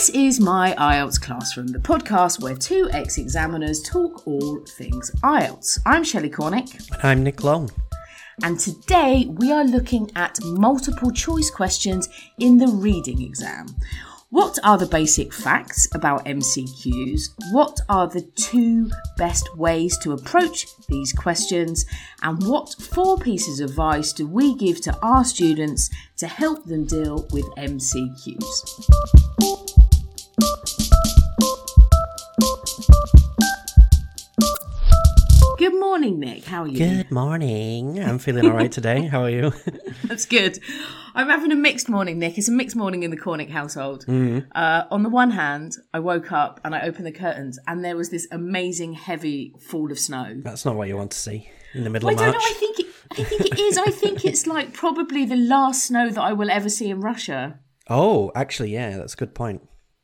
This is my IELTS Classroom, the podcast where two ex examiners talk all things IELTS. I'm Shelley Cornick, And I'm Nick Long. and today we are looking at multiple choice questions in the reading exam. What are the basic facts about MCQs? What are the two best ways to approach these questions? And what four pieces of advice do we give to our students to help them deal with MCQs? Good morning, Nick. How are you? Good morning. I'm feeling all right today. How are you? That's good. I'm having a mixed morning, Nick. It's a mixed morning in the Cornick household. Mm-hmm. Uh, on the one hand, I woke up and I opened the curtains, and there was this amazing heavy fall of snow. That's not what you want to see in the middle I of don't March. know. I think it, I think it is. I think it's like probably the last snow that I will ever see in Russia. Oh, actually, yeah, that's a good point.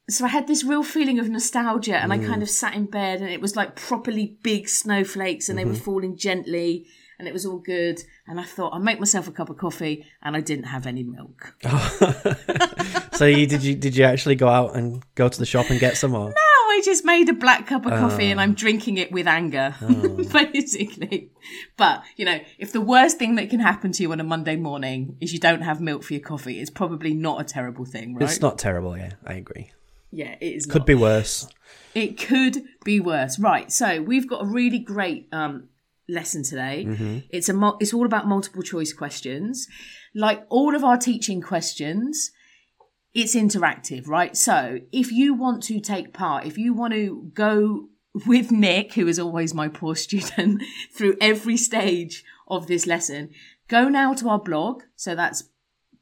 So I had this real feeling of nostalgia, and I Mm. kind of sat in bed, and it was like properly big snowflakes, and they Mm-hmm. were falling gently, and it was all good. And I thought I'll make myself a cup of coffee, and I didn't have any milk. So you, did you did you actually go out and go to the shop and get some more? No, I just made a black cup of coffee and I'm drinking it with anger, basically. But, you know, if the worst thing that can happen to you on a Monday morning is you don't have milk for your coffee, it's probably not a terrible thing, right? It's not terrible. Yeah, I agree. Yeah, it is Could not. be worse. It could be worse. Right. So we've got a really great um, lesson today. It's a mul- it's all about multiple choice questions. Like all of our teaching questions, it's interactive, right? So if you want to take part, if you want to go with Nick, who is always my poor student, through every stage of this lesson, go now to our blog. So that's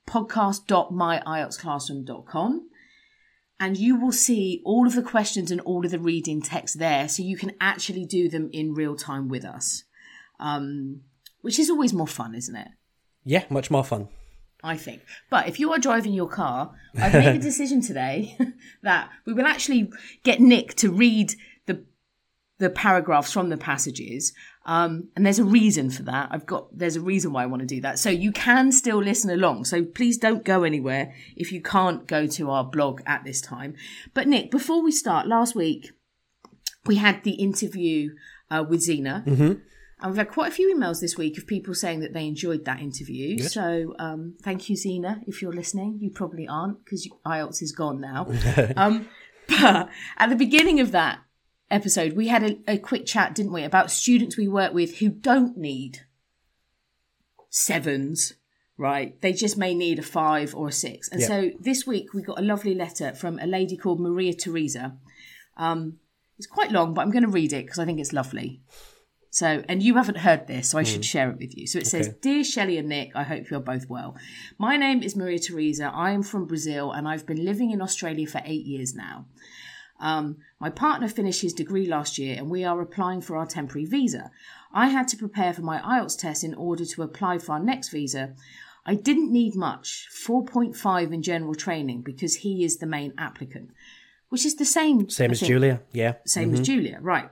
podcast.myieltsclassroom.com and you will see all of the questions and all of the reading text there so you can actually do them in real time with us. Um, which is always more fun isn't it? Yeah, much more fun. i think. But if you are driving your car i've made a decision today that we will actually get nick to read the the paragraphs from the passages um, and there's a reason for that. I've got there's a reason why i want to do that. So you can still listen along. So please don't go anywhere if you can't go to our blog at this time. But nick before we start last week we had the interview uh, with zena. And we've had quite a few emails this week of people saying that they enjoyed that interview. So um, thank you zena if you're listening. You probably aren't because ielts is gone now. Um, but at the beginning of that episode, we had a, a quick chat, didn't we, about students we work with who don't need sevens, right? They just may need a five or a six. And so this week we got a lovely letter from a lady called Maria Teresa. Um, it's quite long, but I'm going to read it because I think it's lovely. So, and you haven't heard this, so I should share it with you. So it says, Dear Shelley and Nick, I hope you're both well. My name is Maria Teresa. I am from Brazil and I've been living in Australia for eight years now. Um, my partner finished his degree last year and we are applying for our temporary visa. I had to prepare for my IELTS test in order to apply for our next visa. I didn't need much, 4.5 in general training, because he is the main applicant, which is the same. Same I as think, Julia. Yeah. Same as Julia, right.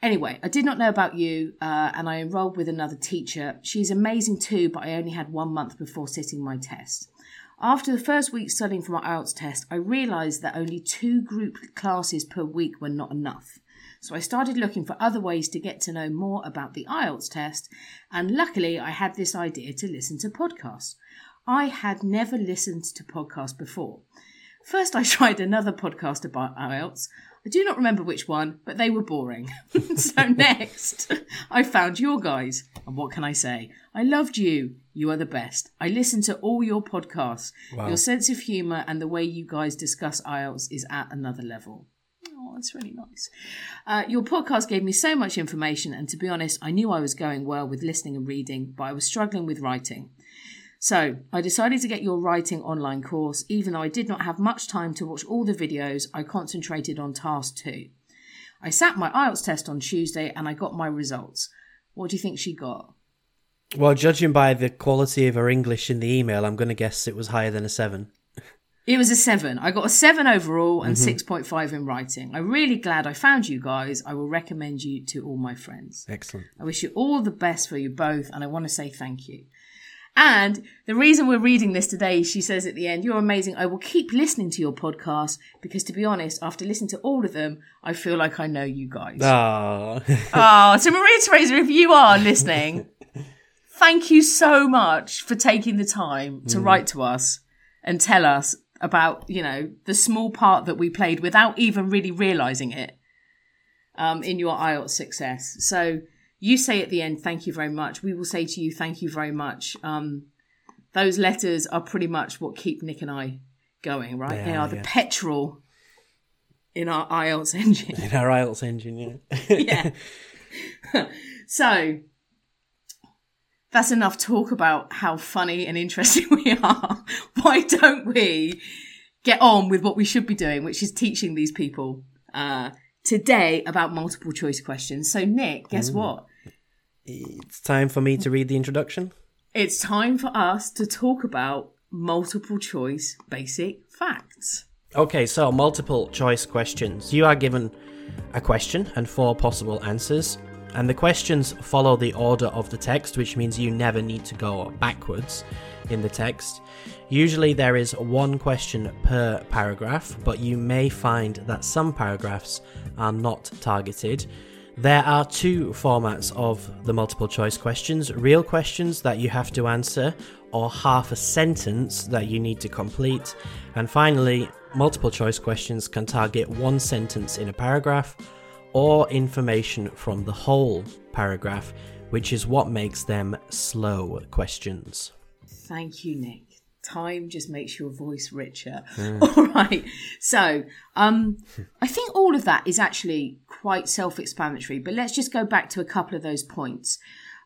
Anyway, I did not know about you, uh, and I enrolled with another teacher. She's amazing too, but I only had one month before sitting my test. After the first week studying for my IELTS test, I realised that only two group classes per week were not enough. So I started looking for other ways to get to know more about the IELTS test, and luckily I had this idea to listen to podcasts. I had never listened to podcasts before. First, I tried another podcast about IELTS. I do not remember which one, but they were boring. so next, I found your guys. And what can I say? I loved you. You are the best. I listen to all your podcasts. Your sense of humour and the way you guys discuss IELTS is at another level. Oh, that's really nice. Uh, your podcast gave me so much information, and to be honest, I knew I was going well with listening and reading, but I was struggling with writing. So I decided to get your writing online course. Even though I did not have much time to watch all the videos, I concentrated on task two. I sat my IELTS test on Tuesday and I got my results. What do you think she got? Well, judging by the quality of her English in the email, I'm going to guess it was higher than a seven. It was a seven. I got a seven overall and mm-hmm. 6.5 in writing. I'm really glad I found you guys. I will recommend you to all my friends. Excellent. I wish you all the best for you both and I want to say thank you. And the reason we're reading this today, she says at the end, You're amazing. I will keep listening to your podcast because, to be honest, after listening to all of them, I feel like I know you guys. Oh, Oh, so Maria Teresa, if you are listening, thank you so much for taking the time to mm. write to us and tell us about, you know, the small part that we played without even really realizing it um, in your IELTS success. So you say at the end, thank you very much. We will say to you, thank you very much. Um, those letters are pretty much what keep Nick and I going, right? They They are, are the yeah. petrol in our IELTS engine. in our IELTS engine, yeah. yeah. so that's enough talk about how funny and interesting we are. Why don't we get on with what we should be doing, which is teaching these people uh, today about multiple choice questions? So, Nick, guess what? It's time for me to read the introduction. It's time for us to talk about multiple choice basic facts. Okay, so multiple choice questions. You are given a question and four possible answers, and the questions follow the order of the text, which means you never need to go backwards in the text. Usually there is one question per paragraph, but you may find that some paragraphs are not targeted. There are two formats of the multiple choice questions real questions that you have to answer, or half a sentence that you need to complete. And finally, multiple choice questions can target one sentence in a paragraph or information from the whole paragraph, which is what makes them slow questions. Thank you, Nick. Time just makes your voice richer. All right. So, um, I think all of that is actually quite self explanatory, but let's just go back to a couple of those points.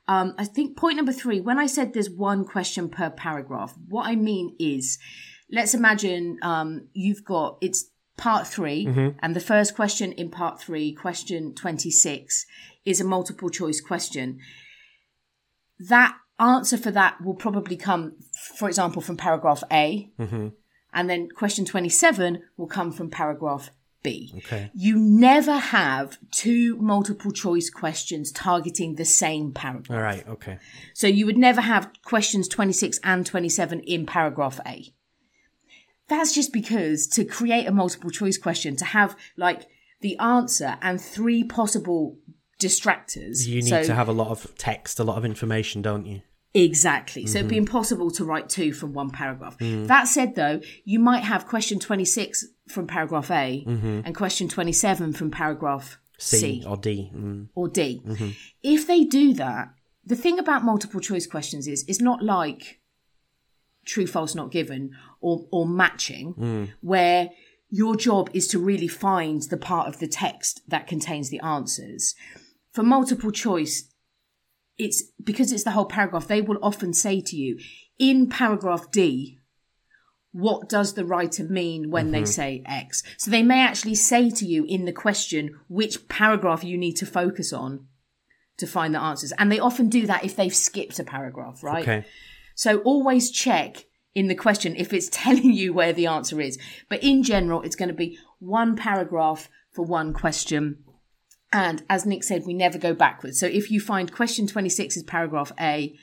Um, I think point number three, when I said there's one question per paragraph, what I mean is let's imagine um, you've got it's part 3 and the first question in part three, question 26, is a multiple choice question that answer for that will probably come, for example, from paragraph A. Mm-hmm. And then question 27 will come from paragraph B. Okay. You never have two multiple choice questions targeting the same paragraph. All right, okay. So you would never have questions 26 and 27 in paragraph A. That's just because to create a multiple choice question, to have like the answer and three possible distractors. You need so- to have a lot of text, a lot of information, don't you? Exactly. So it'd be mm-hmm. impossible to write two from one paragraph. That said, though, you might have question 26 from paragraph A mm-hmm. and question 27 from paragraph C, C, or D. Mm. or D. Mm-hmm. If they do that, the thing about multiple choice questions is it's not like true, false, not given or, or matching, mm. where your job is to really find the part of the text that contains the answers. For multiple choice, it's because it's the whole paragraph, they will often say to you, in paragraph D, what does the writer mean when they mm-hmm. say X? So they may actually say to you in the question which paragraph you need to focus on to find the answers. And they often do that if they've skipped a paragraph, right? Okay. So always check in the question if it's telling you where the answer is. But in general, it's going to be one paragraph for one question. And as Nick said, we never go backwards. So if you find question 26 is paragraph A,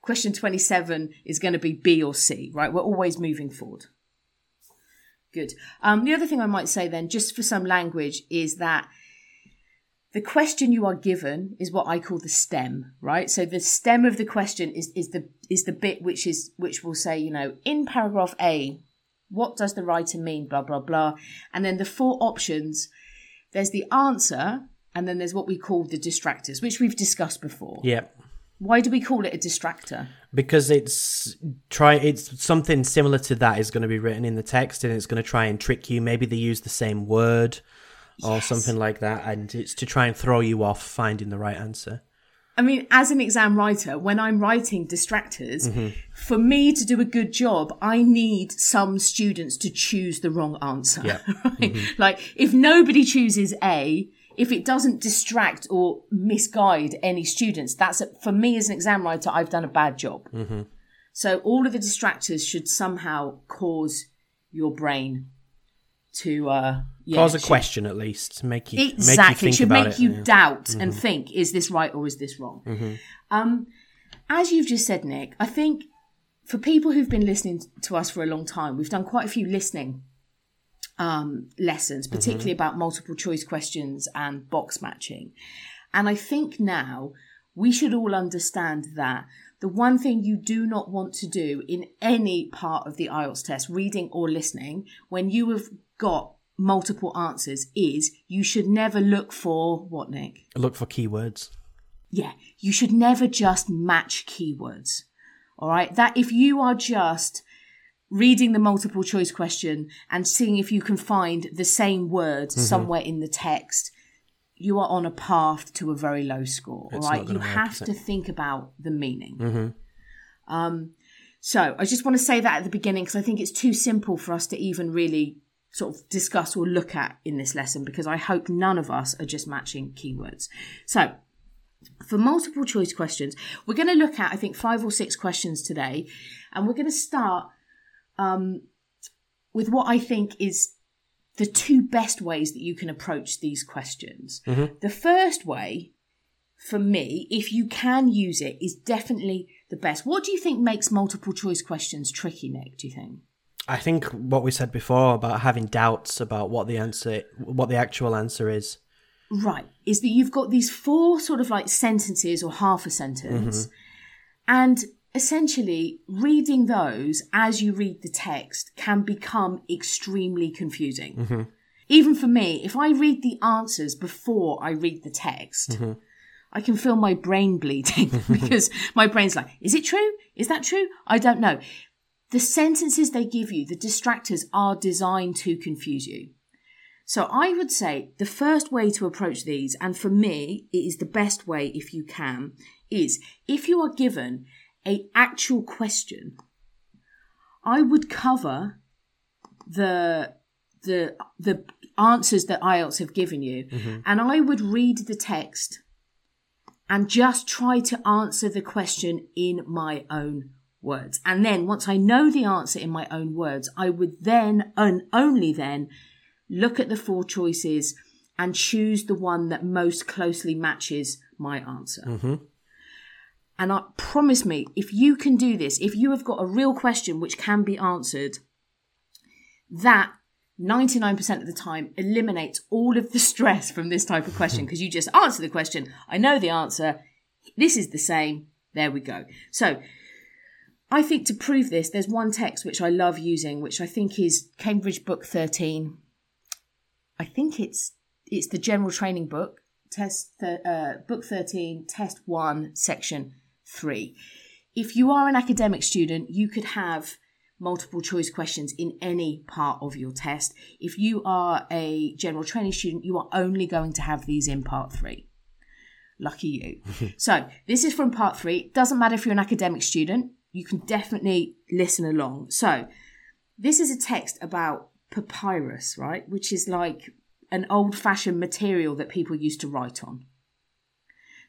question 27 is going to be B or C, right? We're always moving forward. Good. Um, the other thing I might say then, just for some language, is that the question you are given is what I call the stem, right? So the stem of the question is, is the is the bit which is which will say, you know, in paragraph A, what does the writer mean? Blah blah blah. And then the four options, there's the answer, and then there's what we call the distractors, which we've discussed before. Yeah. Why do we call it a distractor? Because it's try it's something similar to that is going to be written in the text and it's going to try and trick you. Maybe they use the same word or something like that and it's to try and throw you off finding the right answer. I mean, as an exam writer, when I'm writing distractors, mm-hmm. for me to do a good job, I need some students to choose the wrong answer. Yeah. right? Mm-hmm. Like, if nobody chooses A, if it doesn't distract or misguide any students, that's a, for me as an exam writer, I've done a bad job. Mm-hmm. So all of the distractors should somehow cause your brain to uh, yeah, Cause a should- question at least. to Make you Exactly. make you think should about make you yeah. Mm-hmm. doubt and think, is this right or is this wrong? Um, as you've just said, Nick, I think for people who've been listening to us for a long time, we've done quite a few listening um, lessons, particularly about multiple choice questions and box matching. And I think now we should all understand that the one thing you do not want to do in any part of the IELTS test, reading or listening, when you have got multiple answers, is you should never look for what, Nick? Look for keywords. Yeah, you should never just match keywords. All right, that if you are just reading the multiple choice question and seeing if you can find the same words Mm-hmm. somewhere in the text, you are on a path to a very low score. It's all right, you work, have to think about the meaning. Mm-hmm. Um, so I just want to say that at the beginning because I think it's too simple for us to even really sort of discuss or look at in this lesson because I hope none of us are just matching keywords. So for multiple choice questions, we're going to look at I think five or six questions today, and we're going to start um, with what I think is the two best ways that you can approach these questions. The first way, for me, if you can use it, is definitely the best. What do you think makes multiple choice questions tricky, Nick? Do you think? I think what we said before about having doubts about what the answer, what the actual answer is. Right. Is that you've got these four sort of like sentences or half a sentence, mm-hmm. and essentially reading those as you read the text can become extremely confusing. Mm-hmm. Even for me, if I read the answers before I read the text, mm-hmm. I can feel my brain bleeding because my brain's like, is it true? Is that true? I don't know. The sentences they give you, the distractors, are designed to confuse you. So I would say the first way to approach these, and for me, it is the best way if you can, is if you are given a actual question, I would cover the the the answers that IELTS have given you, mm-hmm. and I would read the text and just try to answer the question in my own words. And then once I know the answer in my own words, I would then and only then look at the four choices and choose the one that most closely matches my answer. Mm-hmm. And I promise me, if you can do this, if you have got a real question which can be answered, that 99% of the time eliminates all of the stress from this type of question because you just answer the question. I know the answer. This is the same. There we go. So I think to prove this, there's one text which I love using, which I think is Cambridge Book 13. I think it's it's the general training book, test th- uh, book 13, test 1, section 3. If you are an academic student, you could have multiple choice questions in any part of your test. If you are a general training student, you are only going to have these in part 3. Lucky you. so, this is from part 3. It doesn't matter if you're an academic student, you can definitely listen along. So, this is a text about papyrus, right? Which is like an old fashioned material that people used to write on.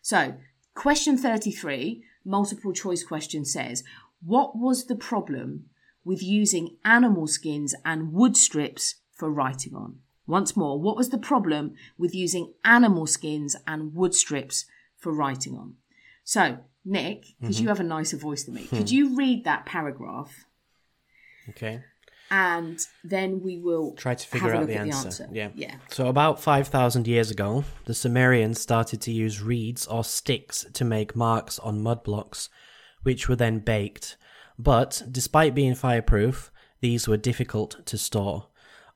So, question 33, multiple choice question says, What was the problem with using animal skins and wood strips for writing on? Once more, what was the problem with using animal skins and wood strips for writing on? So, Nick, because mm-hmm. you have a nicer voice than me, hmm. could you read that paragraph Okay. and then we will Try to figure out look the answer. Yeah. Yeah. So about 5,000 years ago, the Sumerians started to use reeds or sticks to make marks on mud blocks, which were then baked. But despite being fireproof, these were difficult to store.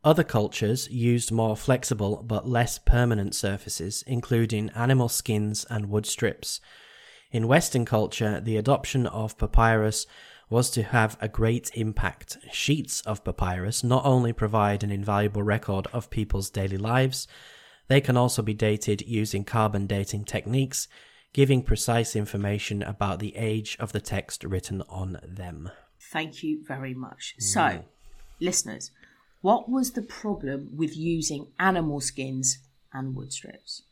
Other cultures used more flexible but less permanent surfaces, including animal skins and wood strips. In Western culture, the adoption of papyrus was to have a great impact. Sheets of papyrus not only provide an invaluable record of people's daily lives, they can also be dated using carbon dating techniques, giving precise information about the age of the text written on them. Thank you very much. Mm. So, listeners, what was the problem with using animal skins and wood strips?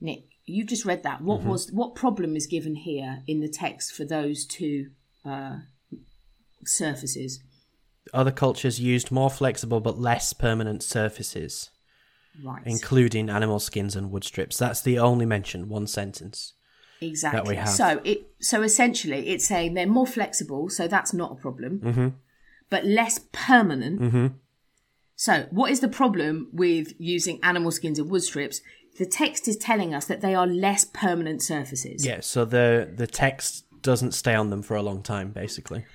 Nick, you just read that. What Mm-hmm. was what problem is given here in the text for those two uh, surfaces? Other cultures used more flexible but less permanent surfaces, Right. including animal skins and wood strips. That's the only mention, one sentence. Exactly. have. So it so essentially it's saying they're more flexible, so that's not a problem, Mm-hmm. but less permanent. So what is the problem with using animal skins and wood strips? The text is telling us that they are less permanent surfaces. Yeah, so the the text doesn't stay on them for a long time, basically.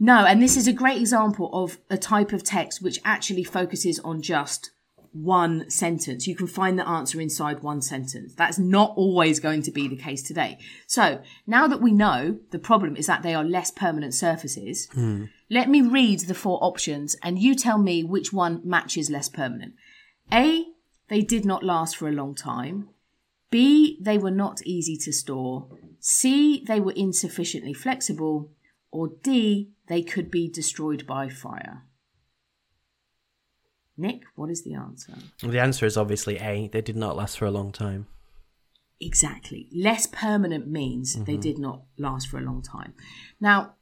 No, and this is a great example of a type of text which actually focuses on just one sentence. You can find the answer inside one sentence. That's not always going to be the case today. So now that we know the problem is that they are less permanent surfaces, hmm. let me read the four options and you tell me which one matches less permanent. A, they did not last for a long time. B, they were not easy to store. C, they were insufficiently flexible. Or D, they could be destroyed by fire. Nick, what is the answer? The answer is obviously A. They did not last for a long time. Exactly. Less permanent means they mm-hmm. did not last for a long time. Now,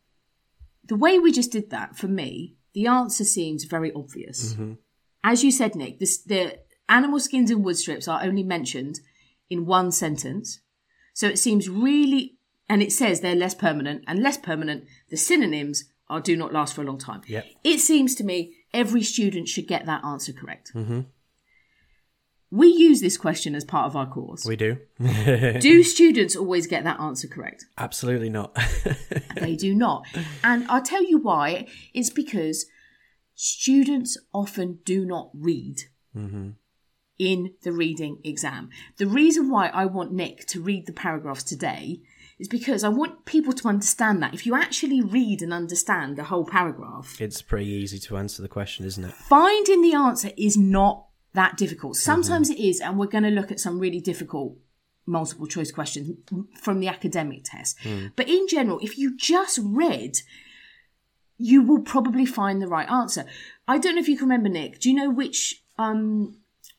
the way we just did that, for me, the answer seems very obvious. Mm-hmm. As you said, Nick, this, the animal skins and wood strips are only mentioned in one sentence. So it seems really, and it says they're less permanent, and less permanent, the synonyms are do not last for a long time. Yep. It seems to me every student should get that answer correct. Mm-hmm. We use this question as part of our course. We do. Do students always get that answer correct? Absolutely not. They do not. And I'll tell you why. It's because students often do not read mm-hmm. In the reading exam. The reason why I want Nick to read the paragraphs today is because I want people to understand that if you actually read and understand the whole paragraph, it's pretty easy to answer the question, isn't it? finding the answer is not that difficult. Sometimes it is, and we're going to look at some really difficult multiple choice questions from the academic test. But in general, if you just read, you will probably find the right answer. I don't know if you can remember, Nick. Do you know which um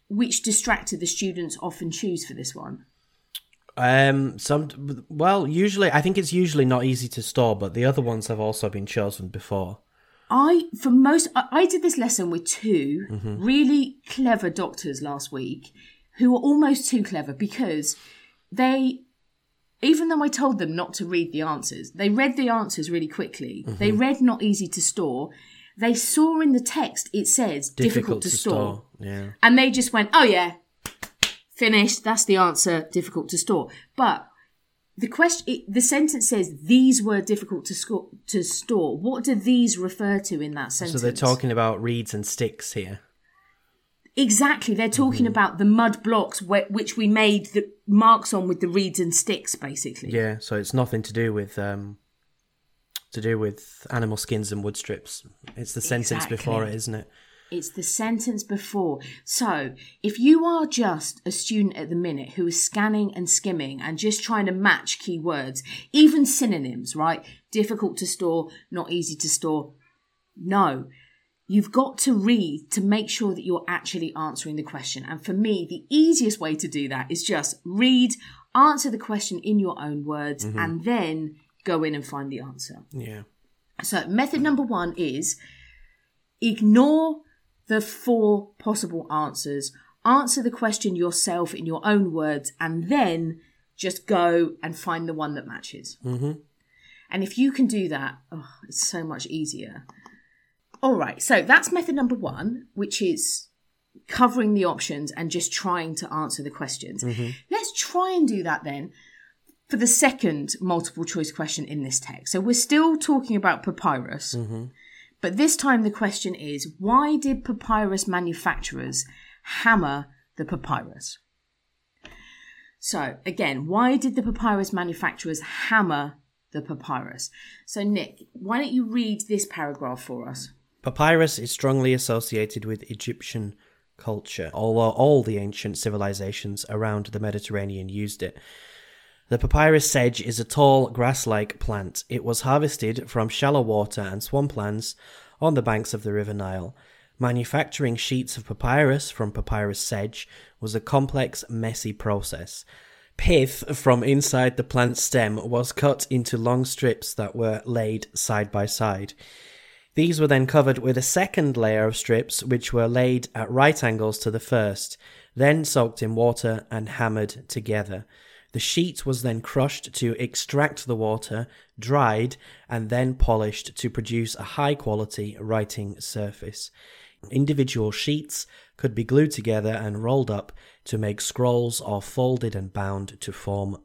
which distractor the students often choose for this one? Um, some well, usually I think it's usually not easy to store, but the other ones have also been chosen before. I, for most, I, I did this lesson with 2 really clever doctors last week who were almost too clever because they, even though I told them not to read the answers, they read the answers really quickly. They read not easy to store. They saw in the text it says difficult, to, store. Yeah. And they just went, oh yeah, finished. That's the answer. Difficult to store. But the question, it, the sentence says these were difficult to score, to store. What do these refer to in that sentence? So they're talking about reeds and sticks here. exactly. They're talking about the mud blocks wh- which we made the marks on with the reeds and sticks, basically. Yeah, so it's nothing to do with um to do with animal skins and wood strips. It's the sentence before it, isn't it? It's the sentence before. So, if you are just a student at the minute who is scanning and skimming and just trying to match keywords, even synonyms, right? Difficult to store, not easy to store. No. You've got to read to make sure that you're actually answering the question. And for me, the easiest way to do that is just read, answer the question in your own words, mm-hmm. and then go in and find the answer. Yeah. So, method number one is ignore the four possible answers, answer the question yourself in your own words, and then just go and find the one that matches. Mm-hmm. And if you can do that, oh, it's so much easier. All right, so that's method number one, which is covering the options and just trying to answer the questions. Let's try and do that then for the second multiple choice question in this text. So we're still talking about papyrus, but this time the question is why did papyrus manufacturers hammer the papyrus? So again, why did the papyrus manufacturers hammer the papyrus? So Nick, why don't you read this paragraph for us? Papyrus is strongly associated with Egyptian culture, although all the ancient civilizations around the Mediterranean used it. The papyrus sedge is a tall, grass like plant. It was harvested from shallow water and swamplands on the banks of the River Nile. Manufacturing sheets of papyrus from papyrus sedge was a complex, messy process. Pith from inside the plant stem was cut into long strips that were laid side by side. These were then covered with a second layer of strips, which were laid at right angles to the first, then soaked in water and hammered together. The sheet was then crushed to extract the water, dried, and then polished to produce a high quality writing surface. Individual sheets could be glued together and rolled up to make scrolls or folded and bound to form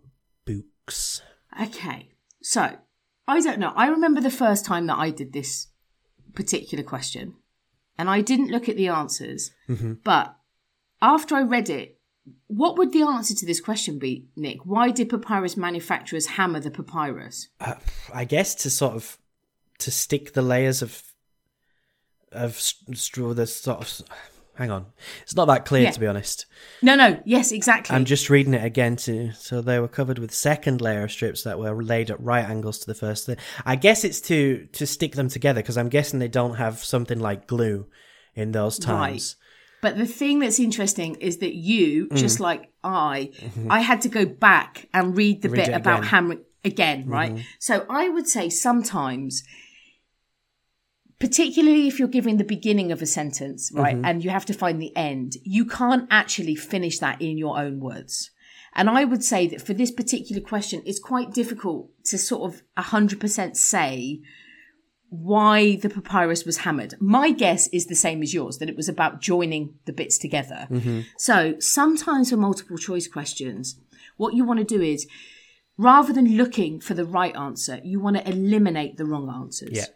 books. Okay, so I don't know. I remember the first time that I did this particular question, and I didn't look at the answers, mm-hmm. but after I read it, what would the answer to this question be, Nick? Why did papyrus manufacturers hammer the papyrus? Uh, I guess to sort of to stick the layers of of straw. The sort of hang on, it's not that clear Yeah. to be honest. No, no, yes, exactly. I'm just reading it again to so they were covered with second layer of strips that were laid at right angles to the first. layer. I guess it's to to stick them together because I'm guessing they don't have something like glue in those times. But the thing that's interesting is that you, Mm. just like I, I had to go back and read the Mm-hmm. Read bit it about. Mm-hmm. hammering again, right? So I would say sometimes, particularly if you're giving the beginning of a sentence, right, Mm-hmm. and you have to find the end, you can't actually finish that in your own words. And I would say that for this particular question, it's quite difficult to sort of 100% say why the papyrus was hammered. My guess is the same as yours, that it was about joining the bits together. Mm-hmm. So sometimes for multiple choice questions, what you want to do is rather than looking for the right answer, you want to eliminate the wrong answers. Yeah.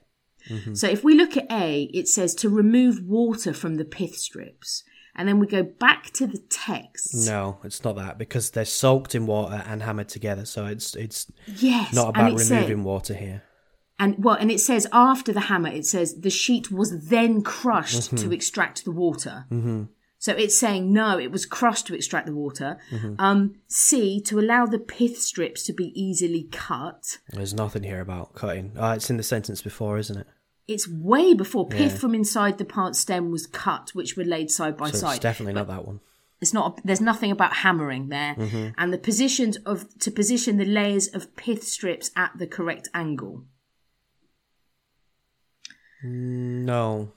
Mm-hmm. So if we look at A, it says to remove water from the pith strips. And then we go back to the text. No, it's not that because they're soaked in water and hammered together. So it's it's Yes. not about it said- removing water here. And well, and it says after the hammer, it says the sheet was then crushed Mm-hmm. to extract the water. Mm-hmm. So it's saying no, it was crushed to extract the water. Mm-hmm. Um, C to allow the pith strips to be easily cut. There's nothing here about cutting. Oh, it's in the sentence before, isn't it? It's way before pith from inside the plant stem was cut, which were laid side by So side. it's definitely not that one. It's not. There's nothing about hammering there, Mm-hmm. and the positions of to position the layers of pith strips at the correct angle. No.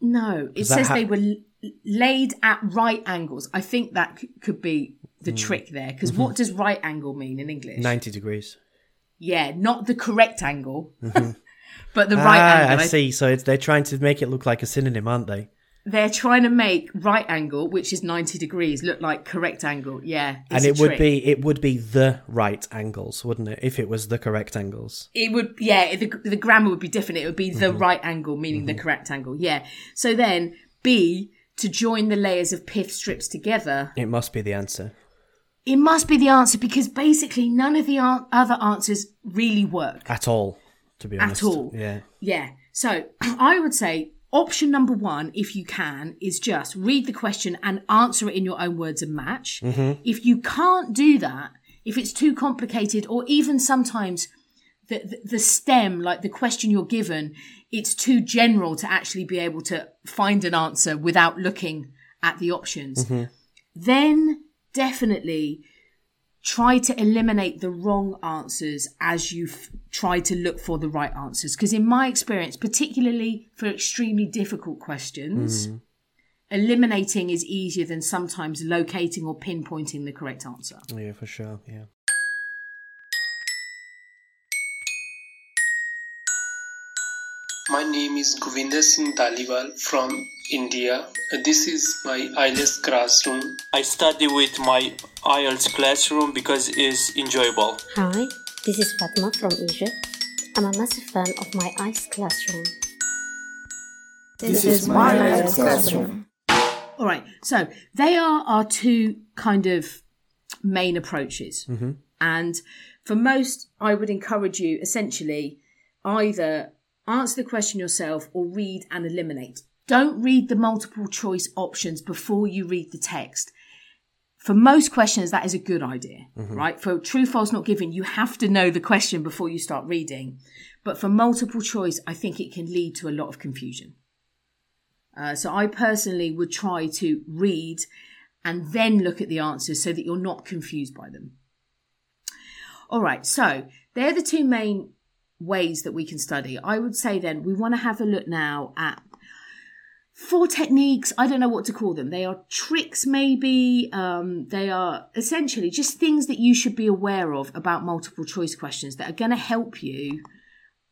No, it says ha- they were laid at right angles. I think that c- could be the trick there. Because Mm-hmm. what does right angle mean in English? 90 degrees. Yeah, not the correct angle, but the right ah, angle. I see. So it's, they're trying to make it look like a synonym, aren't they? They're trying to make right angle, which is ninety degrees, look like correct angle. Yeah, and it would trick. be it would be the right angles, wouldn't it? If it was the correct angles. It would, yeah, the, the grammar would be different. It would be Mm-hmm. the right angle, meaning the correct angle. Yeah. So then B, to join the layers of pith strips together, It must be the answer. it must be the answer because basically none of the an- other answers really work At all, to be honest. At all. Yeah. Yeah. So I would say option number one, if you can, is just read the question and answer it in your own words and match. Mm-hmm. If you can't do that, if it's too complicated, or even sometimes the, the, the stem, like the question you're given, it's too general to actually be able to find an answer without looking at the options, mm-hmm. then definitely try to eliminate the wrong answers as you f- try to look for the right answers. Because in my experience, particularly for extremely difficult questions, mm-hmm. eliminating is easier than sometimes locating or pinpointing the correct answer. Yeah, for sure. Yeah. My name is Govinder Singh Daliwal from India. This is my IELTS classroom. I study with my IELTS classroom because it's enjoyable. Hi, this is Fatma from Egypt. I'm a massive fan of my IELTS classroom. This is my IELTS classroom. All right. So they are our two kind of main approaches. Mm-hmm. And for most, I would encourage you essentially either answer the question yourself or read and eliminate. Don't read the multiple choice options before you read the text. For most questions, that is a good idea, right? For true, false, not given, you have to know the question before you start reading. But for multiple choice, I think it can lead to a lot of confusion. Uh, so I personally would try to read and then look at the answers so that you're not confused by them. All right, so they're the two main ways that we can study. I would say then we want to have a look now at four techniques. I don't know what to call them. They are tricks, maybe. Um, they are essentially just things that you should be aware of about multiple choice questions that are going to help you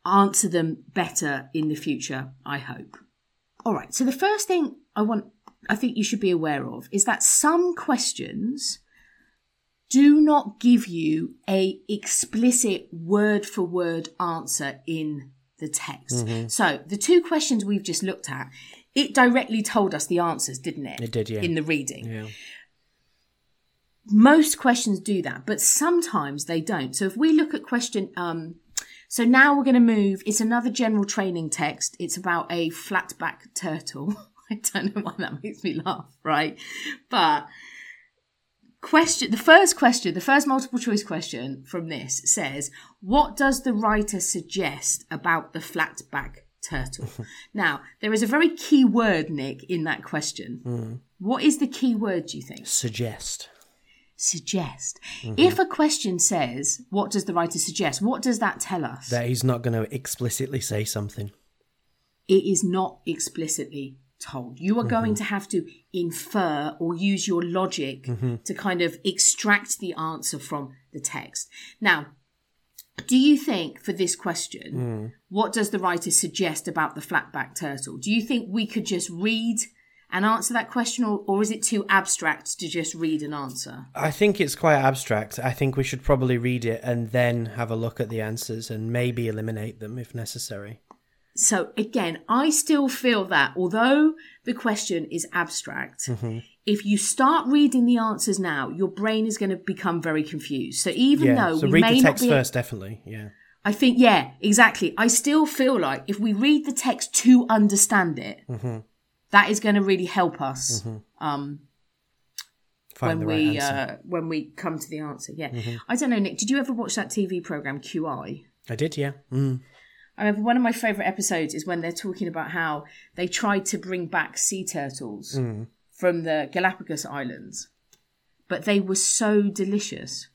answer them better in the future, I hope. All right. So the first thing I want, I think you should be aware of is that some questions do not give you a explicit word for word answer in the text. So the two questions we've just looked at, it directly told us the answers, didn't it? It did, yeah. In the reading. Yeah. Most questions do that, but sometimes they don't. So if we look at question, um, so now we're going to move. It's another general training text. It's about a flatback turtle. I don't know why that makes me laugh, right? But question, the first question, the first multiple choice question from this says, "What does the writer suggest about the flatback turtle?" now there is a very key word, Nick, in that question. Hmm. What is the key word? Do you think? Suggest. suggest. Mm-hmm. If a question says, What does the writer suggest? What does that tell us? That he's not going to explicitly say something. it is not explicitly told. You are going mm-hmm. to have to infer or use your logic mm-hmm. to kind of extract the answer from the text. Now, do you think for this question, mm. what does the writer suggest about the flatback turtle? Do you think we could just read and answer that question, or, or is it too abstract to just read and answer? I think it's quite abstract. I think we should probably read it and then have a look at the answers and maybe eliminate them if necessary. So again, I still feel that although the question is abstract, if you start reading the answers now, your brain is going to become very confused. So even yeah. though so we read may the text not be, first, definitely. Yeah. I think yeah, exactly. I still feel like if we read the text to understand it, Mm-hmm. that is going to really help us um, Find when right we. Mm-hmm. uh, when we come to the answer. Yeah, I don't know, Nick. Did you ever watch that TV program QI? I did, yeah. Mm. I remember one of my favourite episodes is when they're talking about how they tried to bring back sea turtles Mm. from the Galapagos Islands, but they were so delicious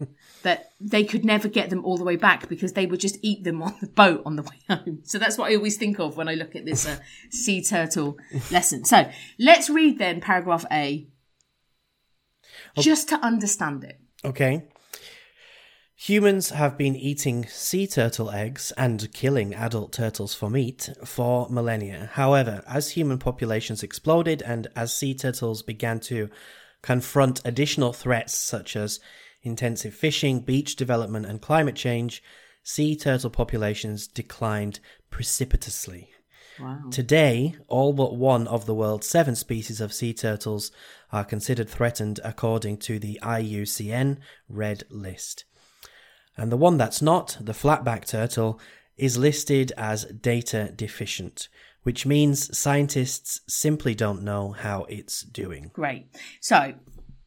that they could never get them all the way back because they would just eat them on the boat on the way home. So that's what I always think of when I look at this uh, sea turtle lesson. So let's read then paragraph A just to understand it. Okay. Humans have been eating sea turtle eggs and killing adult turtles for meat for millennia. However, as human populations exploded and as sea turtles began to confront additional threats such as intensive fishing, beach development, and climate change, sea turtle populations declined precipitously. Wow. Today, all but one of the world's seven species of sea turtles are considered threatened according to the IUCN Red List. And the one that's not, the flatback turtle, is listed as data deficient, which means scientists simply don't know how it's doing. Great. So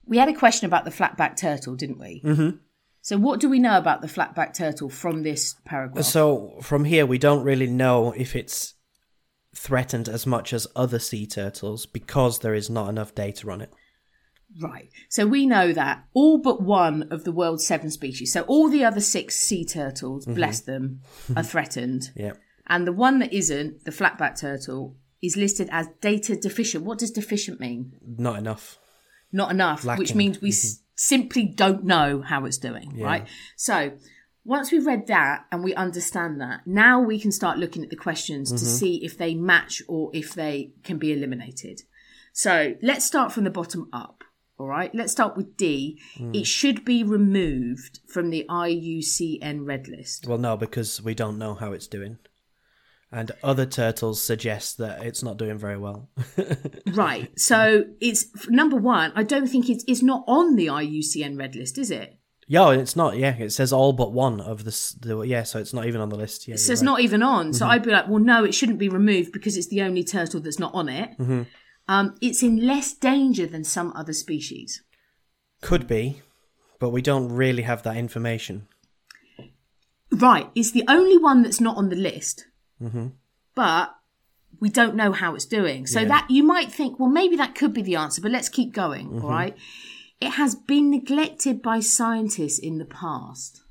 we had a question about the flatback turtle, didn't we? Mm-hmm. So what do we know about the flatback turtle from this paragraph? So, from here, we don't really know if it's threatened as much as other sea turtles because there is not enough data on it. Right. So we know that all but one of the world's seven species, so all the other six sea turtles, mm-hmm. bless them, are threatened. Yeah. And the one that isn't, the flatback turtle, is listed as data deficient. What does deficient mean? Not enough. Not enough, which means we mm-hmm. s- simply don't know how it's doing, right? So once we've read that and we understand that, now we can start looking at the questions to mm-hmm. see if they match or if they can be eliminated. So let's start from the bottom up. All right, let's start with D. Hmm. It should be removed from the IUCN red list. Well, no, because we don't know how it's doing. And other turtles suggest that it's not doing very well. Right. So it's number one. I don't think it's it's not on the IUCN red list, is it? yeah, it's not. Yeah, it says all but one of the. the yeah, so it's not even on the list. Yeah, you're it's right. not even on. So mm-hmm. I'd be like, well, no, it shouldn't be removed because it's the only turtle that's not on it. Mm-hmm. Um, it's in less danger than some other species. Could be, but we don't really have that information. Right. It's the only one that's not on the list. But we don't know how it's doing. So that you might think, well, maybe that could be the answer, but let's keep going. All right. It has been neglected by scientists in the past.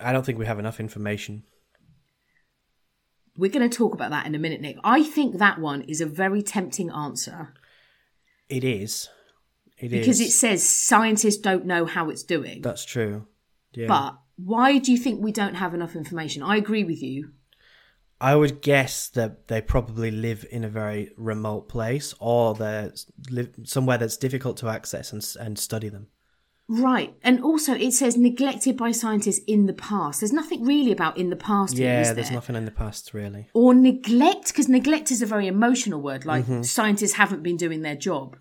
I don't think we have enough information. We're going to talk about that in a minute, Nick. I think that one is a very tempting answer It is. It is because it says scientists don't know how it's doing. That's true. Yeah. But why do you think we don't have enough information? I agree with you. I would guess that they probably live in a very remote place, or they're live somewhere that's difficult to access and and study them. Right. And also, it says neglected by scientists in the past. There's nothing really about in the past Yeah, there's nothing in the past really. Or neglect, because neglect is a very emotional word, like Mm-hmm. scientists haven't been doing their job.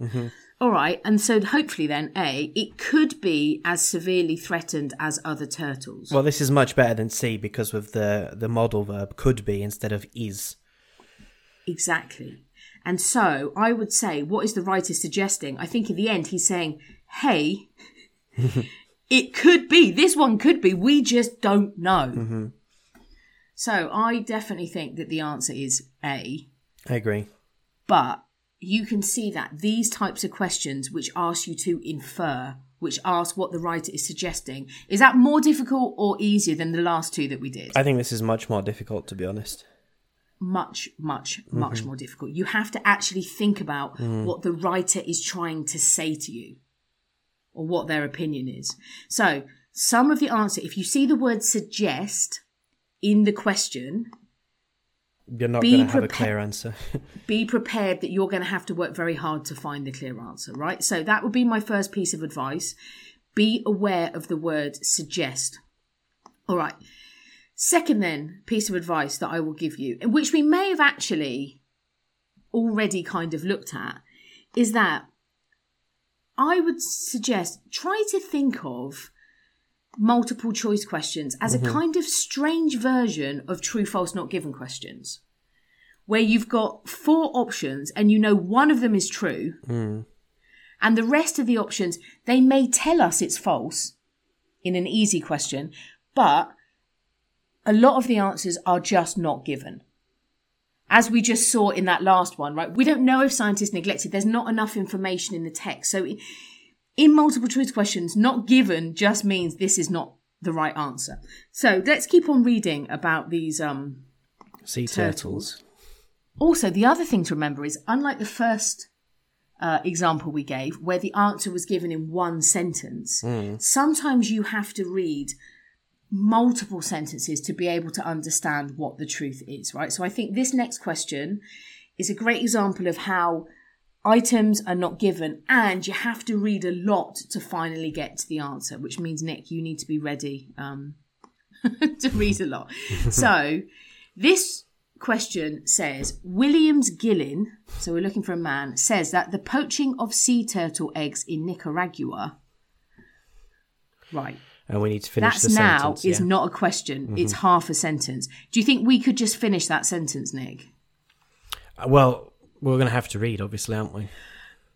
All right. And so, hopefully, then, A, it could be as severely threatened as other turtles. Well, this is much better than C because of the the modal verb could be instead of is. Exactly. And so I would say, what is the writer suggesting? I think in the end, he's saying, hey, it could be, this one could be, we just don't know. Mm-hmm. So I definitely think that the answer is A, I agree. but you can see that these types of questions, which ask you to infer, which ask what the writer is suggesting, is that more difficult or easier than the last two that we did? I think this is much more difficult to be honest. much, much, much mm-hmm. more difficult. You have to actually think about mm. what the writer is trying to say to you or what their opinion is. So, some of the answer, if you see the word suggest in the question, You're not going to have a clear answer. be prepared that you're going to have to work very hard to find the clear answer, right? So, that would be my first piece of advice. Be aware of the word suggest. All right. Second, then, piece of advice that I will give you, which we may have actually already kind of looked at, is that I would suggest try to think of multiple choice questions as a mm-hmm. kind of strange version of true, false, not given questions, where you've got four options and you know one of them is true, mm. and the rest of the options, they may tell us it's false in an easy question, but a lot of the answers are just not given. As we just saw in that last one, right? We don't know if scientists neglected. There's not enough information in the text. So in multiple choice questions, not given just means this is not the right answer. So let's keep on reading about these um, sea Turtles. turtles. also, the other thing to remember is unlike the first uh, example we gave, where the answer was given in one sentence, sometimes you have to read multiple sentences to be able to understand what the truth is, right? So I think this next question is a great example of how items are not given and you have to read a lot to finally get to the answer, which means, Nick, you need to be ready um, to read a lot. so this question says Williams Guillén, so we're looking for a man, says that the poaching of sea turtle eggs in Nicaragua. Right. And we need to finish That's the now sentence. is yeah. Mm-hmm. not a question. It's half a sentence. Do you think we could just finish that sentence, Nick? Uh, Well, we're going to have to read, obviously, aren't we?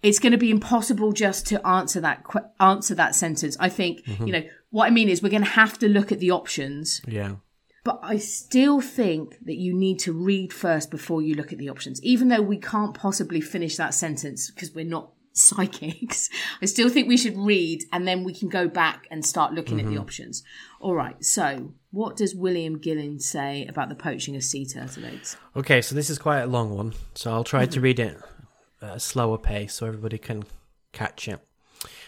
It's going to be impossible just to answer that que- answer that sentence. I think Mm-hmm. you know what I mean is we're going to have to look at the options, Yeah. but I still think that you need to read first before you look at the options. Even though we can't possibly finish that sentence because we're not psychics, I still think we should read and then we can go back and start looking at the mm-hmm. options. All right. So, what does William Guillén say about the poaching of sea turtle eggs? Okay, so this is quite a long one, so I'll try to mm-hmm. read it at a slower pace so everybody can catch it.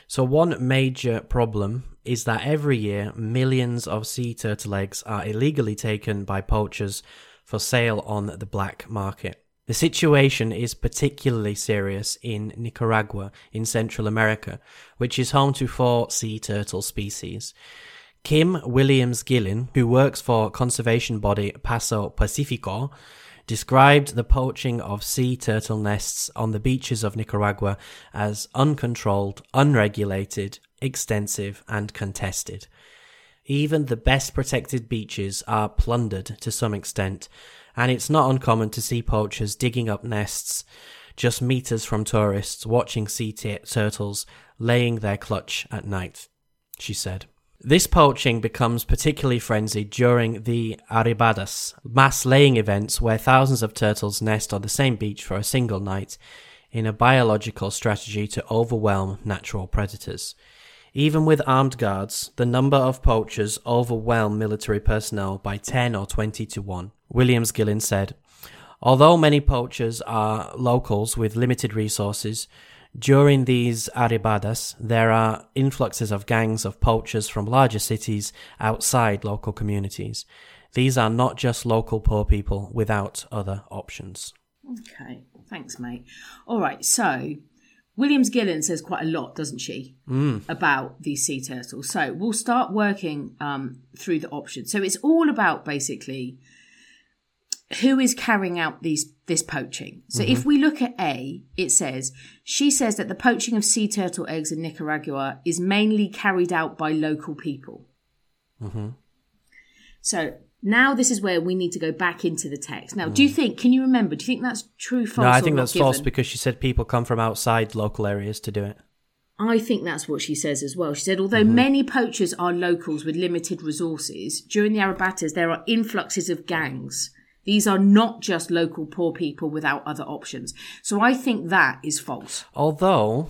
So, one major problem is that every year millions of sea turtle eggs are illegally taken by poachers for sale on the black market. The situation is particularly serious in Nicaragua in Central America, which is home to four sea turtle species. Kim Williams Guillén, who works for conservation body Paso Pacifico, described the poaching of sea turtle nests on the beaches of Nicaragua as uncontrolled, unregulated, extensive, and contested. Even the best protected beaches are plundered to some extent, and it's not uncommon to see poachers digging up nests just meters from tourists watching sea t- turtles laying their clutch at night, she said. This poaching becomes particularly frenzied during the arribadas, mass laying events where thousands of turtles nest on the same beach for a single night in a biological strategy to overwhelm natural predators. Even with armed guards, the number of poachers overwhelm military personnel by 10 or 20 to 1. Williams Guillén said, Although many poachers are locals with limited resources, during these arribadas, there are influxes of gangs of poachers from larger cities outside local communities. These are not just local poor people without other options. Okay, thanks, mate. All right, so Williams Guillén says quite a lot, doesn't she, mm. about these sea turtles. So we'll start working um, through the options. So it's all about basically who is carrying out these this poaching. So mm-hmm. if we look at A, it says she says that the poaching of sea turtle eggs in Nicaragua is mainly carried out by local people. Mm-hmm. So now this is where we need to go back into the text. Now, mm. do you think? Can you remember? Do you think that's true? False? No, I think that's given? false because she said people come from outside local areas to do it. I think that's what she says as well. She said, although mm-hmm. many poachers are locals with limited resources, during the arribadas there are influxes of gangs these are not just local poor people without other options. So I think that is false. Although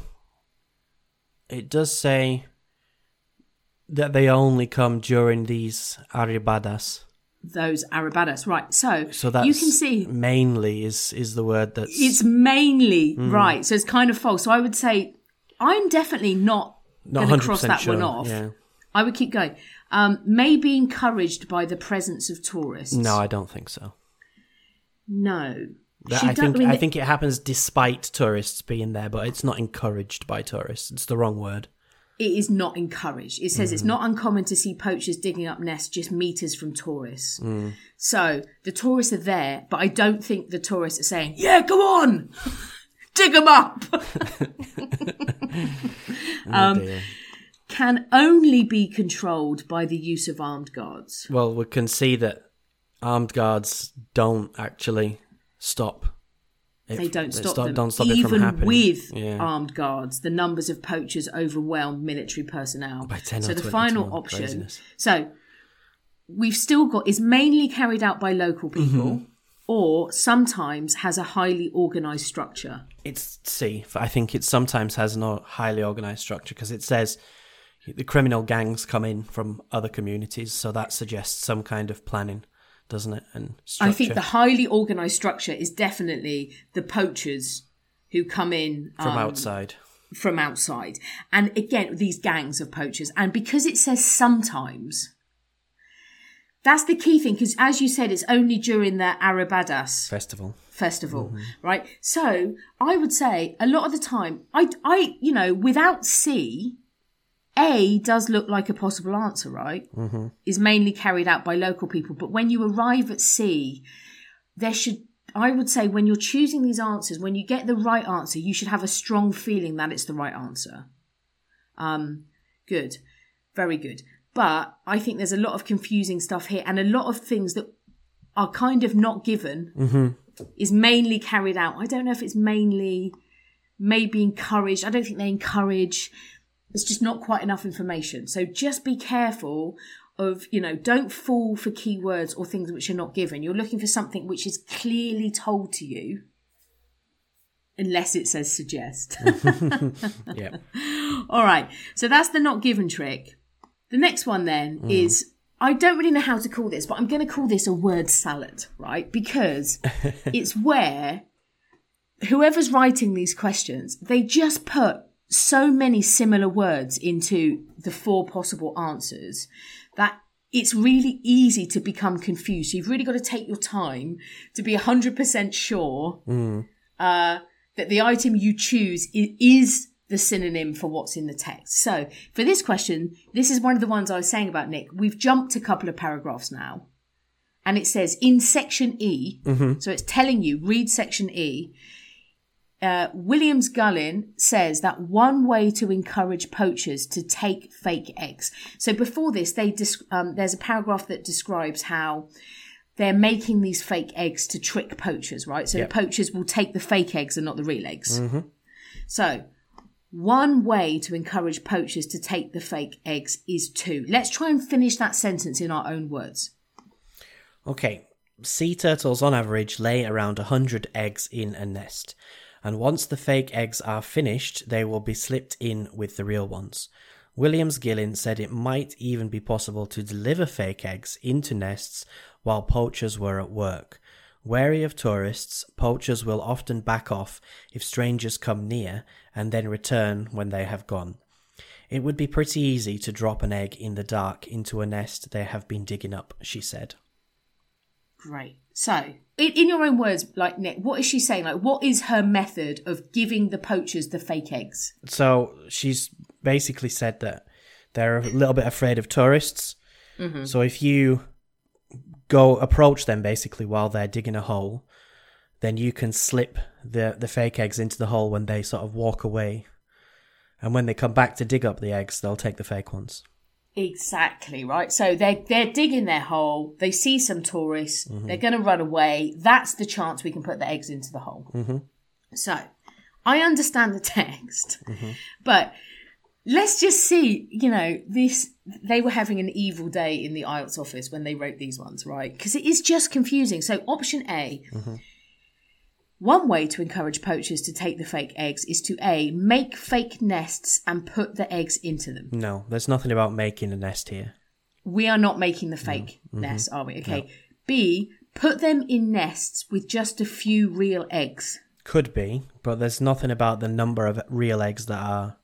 it does say that they only come during these arribadas. Those arribadas, right? So, so that you can see mainly is is the word that's it's mainly mm. right. So it's kind of false. So I would say I'm definitely not, not going to cross that sure. one off. Yeah. I would keep going. Um, may be encouraged by the presence of tourists. No, I don't think so. No. I think I, mean, I think it happens despite tourists being there, but it's not encouraged by tourists. It's the wrong word. It is not encouraged. It says mm. it's not uncommon to see poachers digging up nests just meters from tourists. Mm. So the tourists are there, but I don't think the tourists are saying, "Yeah, go on, dig them up." oh, um, can only be controlled by the use of armed guards. Well, we can see that armed guards don't actually stop. they don't stop, them. Don't stop Even with yeah. armed guards, the numbers of poachers overwhelm military personnel. By 10 so the final option. Craziness. So we've still got is mainly carried out by local people. Mm-hmm. Or sometimes has a highly organized structure. It's C. I think it sometimes has no highly organized structure because it says the criminal gangs come in from other communities, so that suggests some kind of planning doesn't it? And structure. I think the highly organised structure is definitely the poachers who come in from um, outside. From outside, and again, these gangs of poachers, and because it says sometimes, that's the key thing. Because as you said, it's only during the arribadas festival. Festival, mm-hmm. right? So I would say a lot of the time, I, I, you know, without C, a does look like a possible answer, right? Mm-hmm. Is mainly carried out by local people. But when you arrive at C, there should, I would say, when you're choosing these answers, when you get the right answer, you should have a strong feeling that it's the right answer. Um, good. Very good. But I think there's a lot of confusing stuff here and a lot of things that are kind of not given mm-hmm. is mainly carried out. I don't know if it's mainly maybe encouraged. I don't think they encourage there's just not quite enough information. So just be careful of, you know, don't fall for keywords or things which are not given. You're looking for something which is clearly told to you, unless it says suggest. yeah. All right. So that's the not given trick. The next one then mm. is I don't really know how to call this, but I'm going to call this a word salad, right? Because it's where whoever's writing these questions, they just put so many similar words into the four possible answers that it's really easy to become confused. So you've really got to take your time to be 100% sure mm. uh, that the item you choose is the synonym for what's in the text. So for this question, this is one of the ones I was saying about Nick. We've jumped a couple of paragraphs now. And it says in section E, mm-hmm. so it's telling you, read section E uh, Williams Guillén says that one way to encourage poachers to take fake eggs. So before this, they um, there's a paragraph that describes how they're making these fake eggs to trick poachers, right? So yep. the poachers will take the fake eggs and not the real eggs. Mm-hmm. So one way to encourage poachers to take the fake eggs is to. Let's try and finish that sentence in our own words. Okay. Sea turtles on average lay around 100 eggs in a nest and once the fake eggs are finished, they will be slipped in with the real ones. Williams Guillén said it might even be possible to deliver fake eggs into nests while poachers were at work. Wary of tourists, poachers will often back off if strangers come near and then return when they have gone. It would be pretty easy to drop an egg in the dark into a nest they have been digging up, she said. Great. So, in, in your own words, like Nick, what is she saying? Like, what is her method of giving the poachers the fake eggs? So she's basically said that they're a little bit afraid of tourists. Mm-hmm. So if you go approach them basically while they're digging a hole, then you can slip the the fake eggs into the hole when they sort of walk away. And when they come back to dig up the eggs, they'll take the fake ones. Exactly right. So they're they're digging their hole. They see some tourists. Mm-hmm. They're going to run away. That's the chance we can put the eggs into the hole. Mm-hmm. So I understand the text, mm-hmm. but let's just see. You know, this they were having an evil day in the IELTS office when they wrote these ones, right? Because it is just confusing. So option A. One way to encourage poachers to take the fake eggs is to A, make fake nests and put the eggs into them. No, there's nothing about making a nest here. We are not making the fake mm-hmm. nests, are we? Okay. B, put them in nests with just a few real eggs. Could be, but there's nothing about the number of real eggs that are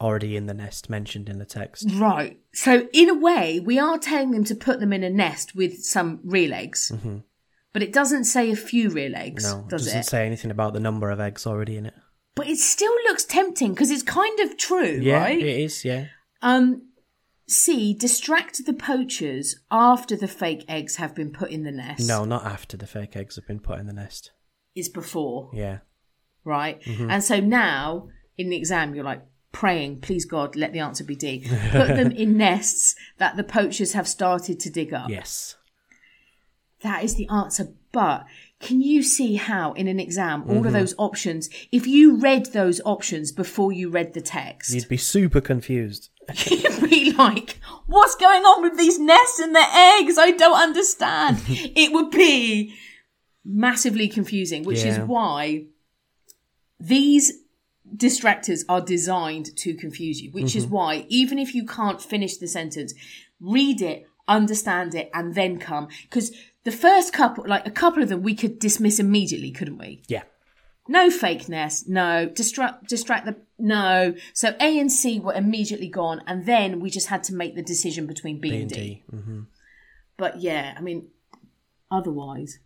already in the nest mentioned in the text. Right. So, in a way, we are telling them to put them in a nest with some real eggs. Mm-hmm. But it doesn't say a few real eggs, No, does doesn't it? say anything about the number of eggs already in it. But it still looks tempting because it's kind of true, Yeah, right? it is. Yeah, Um, C, distract the poachers after the fake eggs have been put in the nest. no, not after the fake eggs have been put in the nest. Is before. Yeah, right? Mm-hmm. And so now in the exam, you're like praying, please God, let the answer be D. Put them in nests that the poachers have started to dig up. yes, That is the answer. But can you see how in an exam, all Mm-hmm. of those options, if you read those options before you read the text, you'd be super confused. you'd be like, what's going on with these nests and the eggs? I don't understand. it would be massively confusing, which is why these distractors are designed to confuse you, which Mm-hmm. is why even if you can't finish the sentence, read it, understand it, and then come. Because the first couple, like a couple of them, we could dismiss immediately, couldn't we? Yeah, No fakeness, no. Distract, distract the, no. So A and C were immediately gone, and then we just had to make the decision between B, B and D. D. hmm But yeah, I mean, otherwise.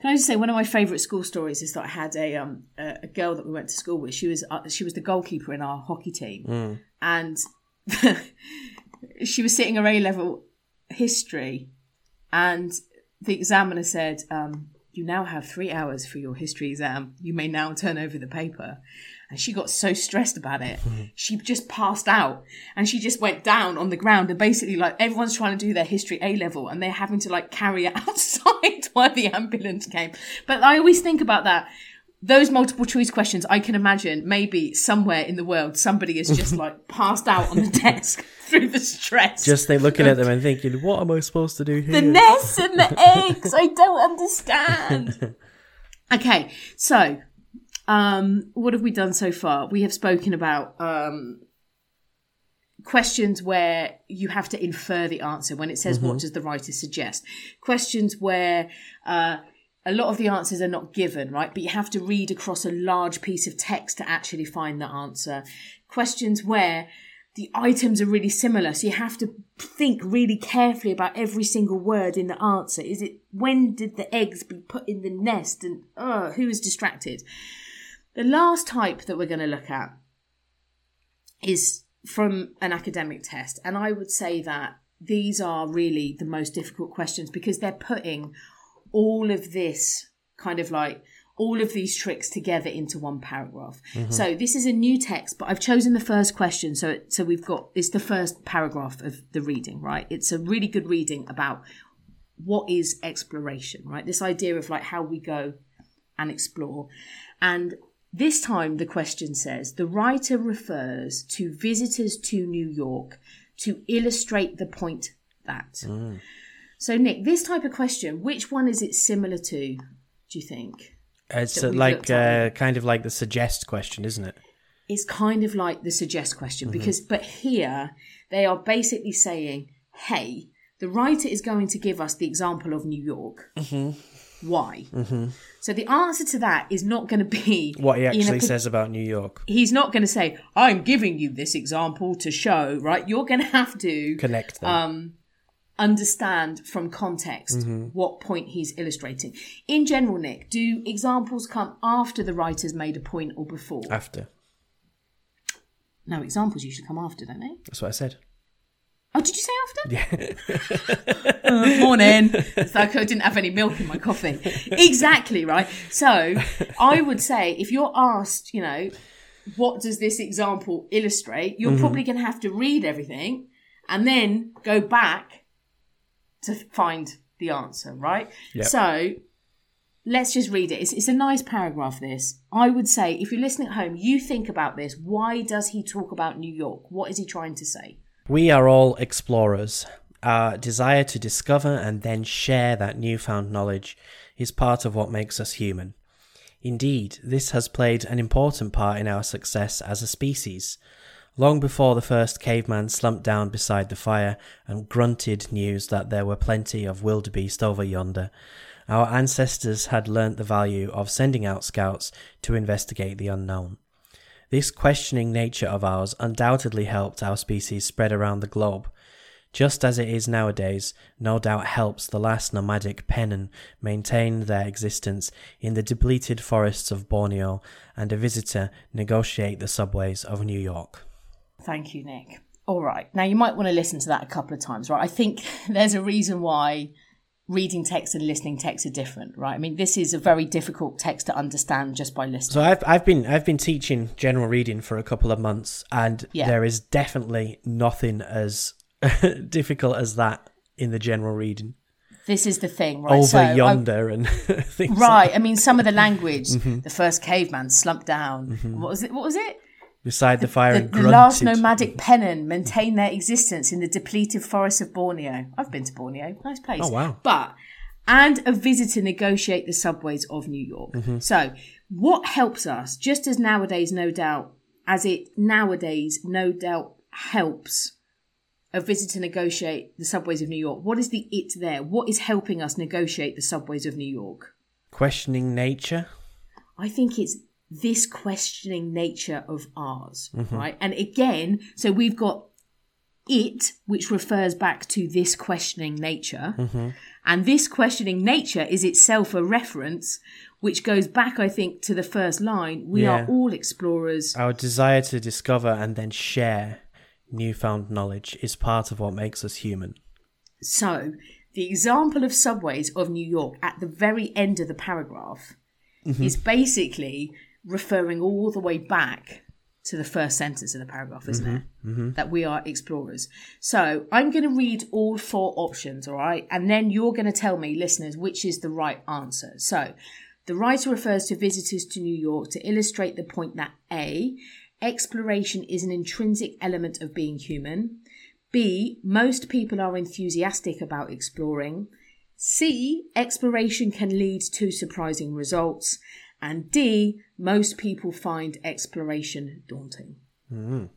Can I just say one of my favourite school stories is that I had a um a, a girl that we went to school with. She was uh, she was the goalkeeper in our hockey team, and she was sitting her A level history, and the examiner said, um, "You now have three hours for your history exam. You may now turn over the paper." And she got so stressed about it, she just passed out, and she just went down on the ground. And basically, like everyone's trying to do their history A level, and they're having to like carry it outside while the ambulance came. But I always think about that. Those multiple choice questions, I can imagine maybe somewhere in the world somebody is just like passed out on the desk through the stress. Just they looking at them and thinking, "What am I supposed to do here?" the nest and the eggs. I don't understand. okay, so um, what have we done so far? We have spoken about um, questions where you have to infer the answer when it says what does the writer suggest. Questions where uh, a lot of the answers are not given, right? But you have to read across a large piece of text to actually find the answer. Questions where the items are really similar, so you have to think really carefully about every single word in the answer. Is it when did the eggs be put in the nest, and uh, who is distracted? The last type that we're going to look at is from an academic test, and I would say that these are really the most difficult questions because they're putting all of this kind of like all of these tricks together into one paragraph. Mm-hmm. So this is a new text, but I've chosen the first question. So so we've got it's the first paragraph of the reading, right? It's a really good reading about what is exploration, right? This idea of like how we go and explore. And this time the question says the writer refers to visitors to New York to illustrate the point that. Mm. So Nick, this type of question, which one is it similar to, do you think? It's uh, like uh, kind of like the suggest question, isn't it? It it's kind of like the suggest question because, but here they are basically saying, hey, the writer is going to give us the example of New York. Why? So the answer to that is not going to be What he in a actually says about New York. He's not going to say, "I'm giving you this example to show." Right? You're going to have to Connect them. um, understand from context Mm-hmm. what point he's illustrating. In general, Nick, do examples come after the writer's made a point or before? after. no, examples usually come after, don't they? That's what I said. Oh, did you say after? Yeah. Uh, morning. It's like I didn't have any milk in my coffee. Exactly, right? So I would say if you're asked, you know, what does this example illustrate, you're probably going to have to read everything and then go back to find the answer, right? Yep. So let's just read it. It's, it's a nice paragraph, this. I would say if you're listening at home, you think about this. Why does he talk about New York? What is he trying to say? We are all explorers. Our desire to discover and then share that newfound knowledge is part of what makes us human. Indeed, this has played an important part in our success as a species. Long before the first caveman slumped down beside the fire and grunted news that there were plenty of wildebeest over yonder, our ancestors had learnt the value of sending out scouts to investigate the unknown. This questioning nature of ours undoubtedly helped our species spread around the globe, just as it is nowadays, no doubt helps the last nomadic Penan maintain their existence in the depleted forests of Borneo and a visitor negotiate the subways of New York. Thank you, Nick. All right. Now, you might want to listen to that a couple of times, right? I think there's a reason why reading text and listening text are different, right? I mean, this is a very difficult text to understand just by listening. So I've I've been I've been teaching general reading for a couple of months, and Yeah. there is definitely nothing as difficult as that in the general reading. This is the thing, right? Over So I- yonder and things. right. I mean, some of the language, Mm-hmm. the first caveman slumped down. What was it? What was it? Beside the fire The, and the last nomadic Penan maintain their existence in the depleted forests of Borneo. I've been to Borneo, nice place. Oh, wow. But and a visitor negotiate the subways of New York. Mm-hmm. So what helps us, just as nowadays, no doubt, as it nowadays no doubt helps a visitor negotiate the subways of New York. What is the it there? What is helping us negotiate the subways of New York? questioning nature. I think it's this questioning nature of ours, Mm-hmm. right? And again, so we've got it, which refers back to this questioning nature. Mm-hmm. And this questioning nature is itself a reference, which goes back, I think, to the first line. We Yeah. are all explorers. Our desire to discover and then share newfound knowledge is part of what makes us human. So, the example of subways of New York at the very end of the paragraph Mm-hmm. is basically referring all the way back to the first sentence of the paragraph, isn't it? Mm-hmm. That we are explorers. So, I'm going to read all four options, all right? And then you're going to tell me, listeners, which is the right answer. So, the writer refers to visitors to New York to illustrate the point that A, exploration is an intrinsic element of being human. B, most people are enthusiastic about exploring. C, exploration can lead to surprising results. And D, most people find exploration daunting. Mm.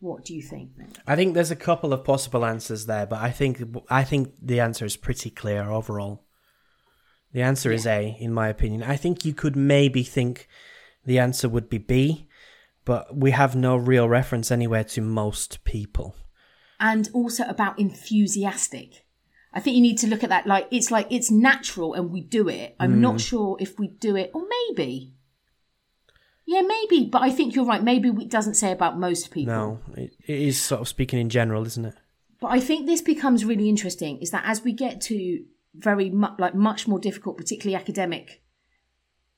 What do you think? I think there's a couple of possible answers there, but I think I think the answer is pretty clear overall. The answer is A, in my opinion. I think you could maybe think the answer would be B, but we have no real reference anywhere to most people. And also about enthusiastic. I think you need to look at that like it's like it's natural and we do it. I'm not mm. sure if we do it, or maybe. Yeah, maybe, but I think you're right. Maybe it doesn't say about most people. No, it, it is sort of speaking in general, isn't it? But I think this becomes really interesting is that as we get to very mu- like much more difficult, particularly academic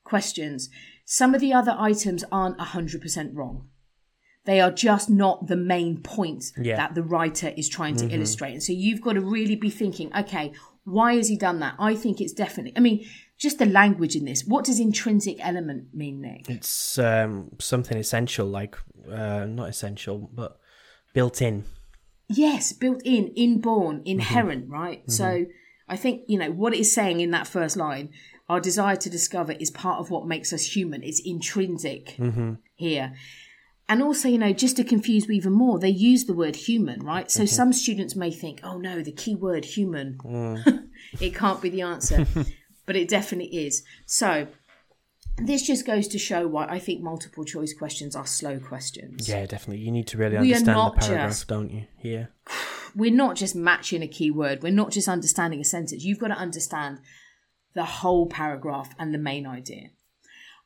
questions, some of the other items aren't 100% wrong. They are just not the main point Yeah. that the writer is trying to illustrate. And so you've got to really be thinking, okay, why has he done that? I think it's definitely, I mean, just the language in this. What does intrinsic element mean, Nick? It's um, something essential, like uh, not essential, but built in. Yes, built in, inborn, inherent, right? So I think, you know, what it is saying in that first line, our desire to discover is part of what makes us human. It's intrinsic here. And also, you know, just to confuse even more, they use the word human, right? So some students may think, oh no, the key word human. it can't be the answer. but it definitely is. So this just goes to show why I think multiple choice questions are slow questions. Yeah, definitely. You need to really We understand the paragraph, just- don't you? Yeah. We're not just matching a keyword, we're not just understanding a sentence. You've got to understand the whole paragraph and the main idea.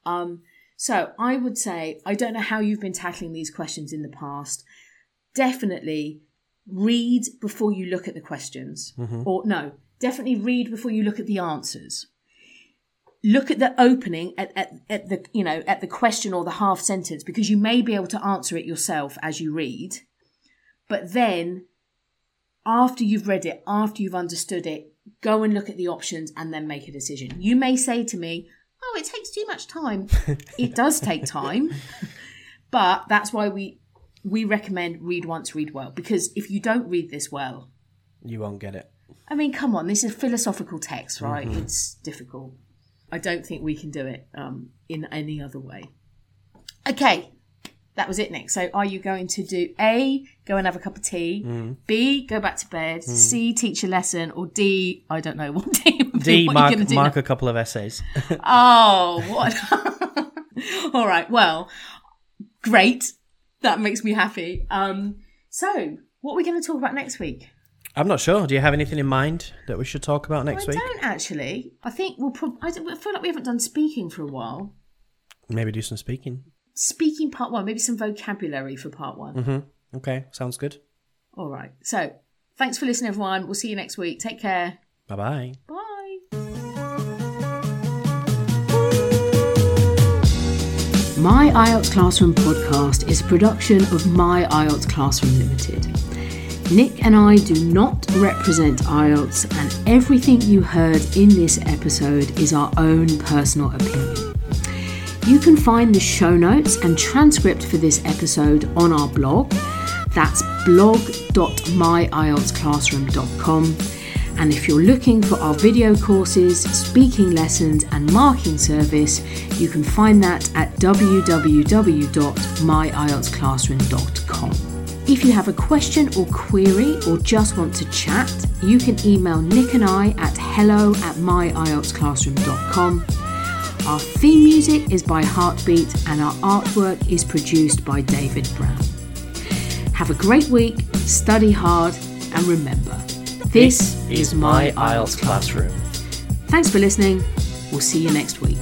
Um, so I would say, I don't know how you've been tackling these questions in the past. Definitely read before you look at the questions. Mm-hmm. Or no, definitely read before you look at the answers. Look at the opening at, at, at the you know at the question or the half sentence because you may be able to answer it yourself as you read. But then after you've read it, after you've understood it, go and look at the options and then make a decision. You may say to me, Oh, it takes too much time. it does take time. But that's why we we recommend read once, read well. Because if you don't read this well, You won't get it. I mean, come on, this is philosophical text, right? It's difficult. I don't think we can do it um, in any other way. Okay, that was it, Nick. So, are you going to do A, go and have a cup of tea, B, go back to bed, C, teach a lesson, or D, I don't know what D would be. D, What mark, mark now? a couple of essays. Oh, what? All right, well, great. That makes me happy. Um, so, what are we going to talk about next week? I'm not sure. Do you have anything in mind that we should talk about next I week? I don't actually. I think we'll. Pro- I feel like we haven't done speaking for a while. Maybe do some speaking. Speaking part one, maybe some vocabulary for part one. Mm-hmm. Okay, sounds good. All right. So, thanks for listening, everyone. We'll see you next week. Take care. Bye bye. Bye. My IELTS Classroom podcast is a production of My IELTS Classroom Limited. Nick and I do not represent IELTS, and everything you heard in this episode is our own personal opinion. You can find the show notes and transcript for this episode on our blog. That's blog.myieltsclassroom.com. And if you're looking for our video courses, speaking lessons, and marking service, you can find that at www.myieltsclassroom.com. If you have a question or query or just want to chat, you can email Nick and I at hello at myieltsclassroom.com. Our theme music is by Heartbeat and our artwork is produced by David Brown. Have a great week, study hard, and remember, this, is my IELTS classroom. Thanks for listening. We'll see you next week.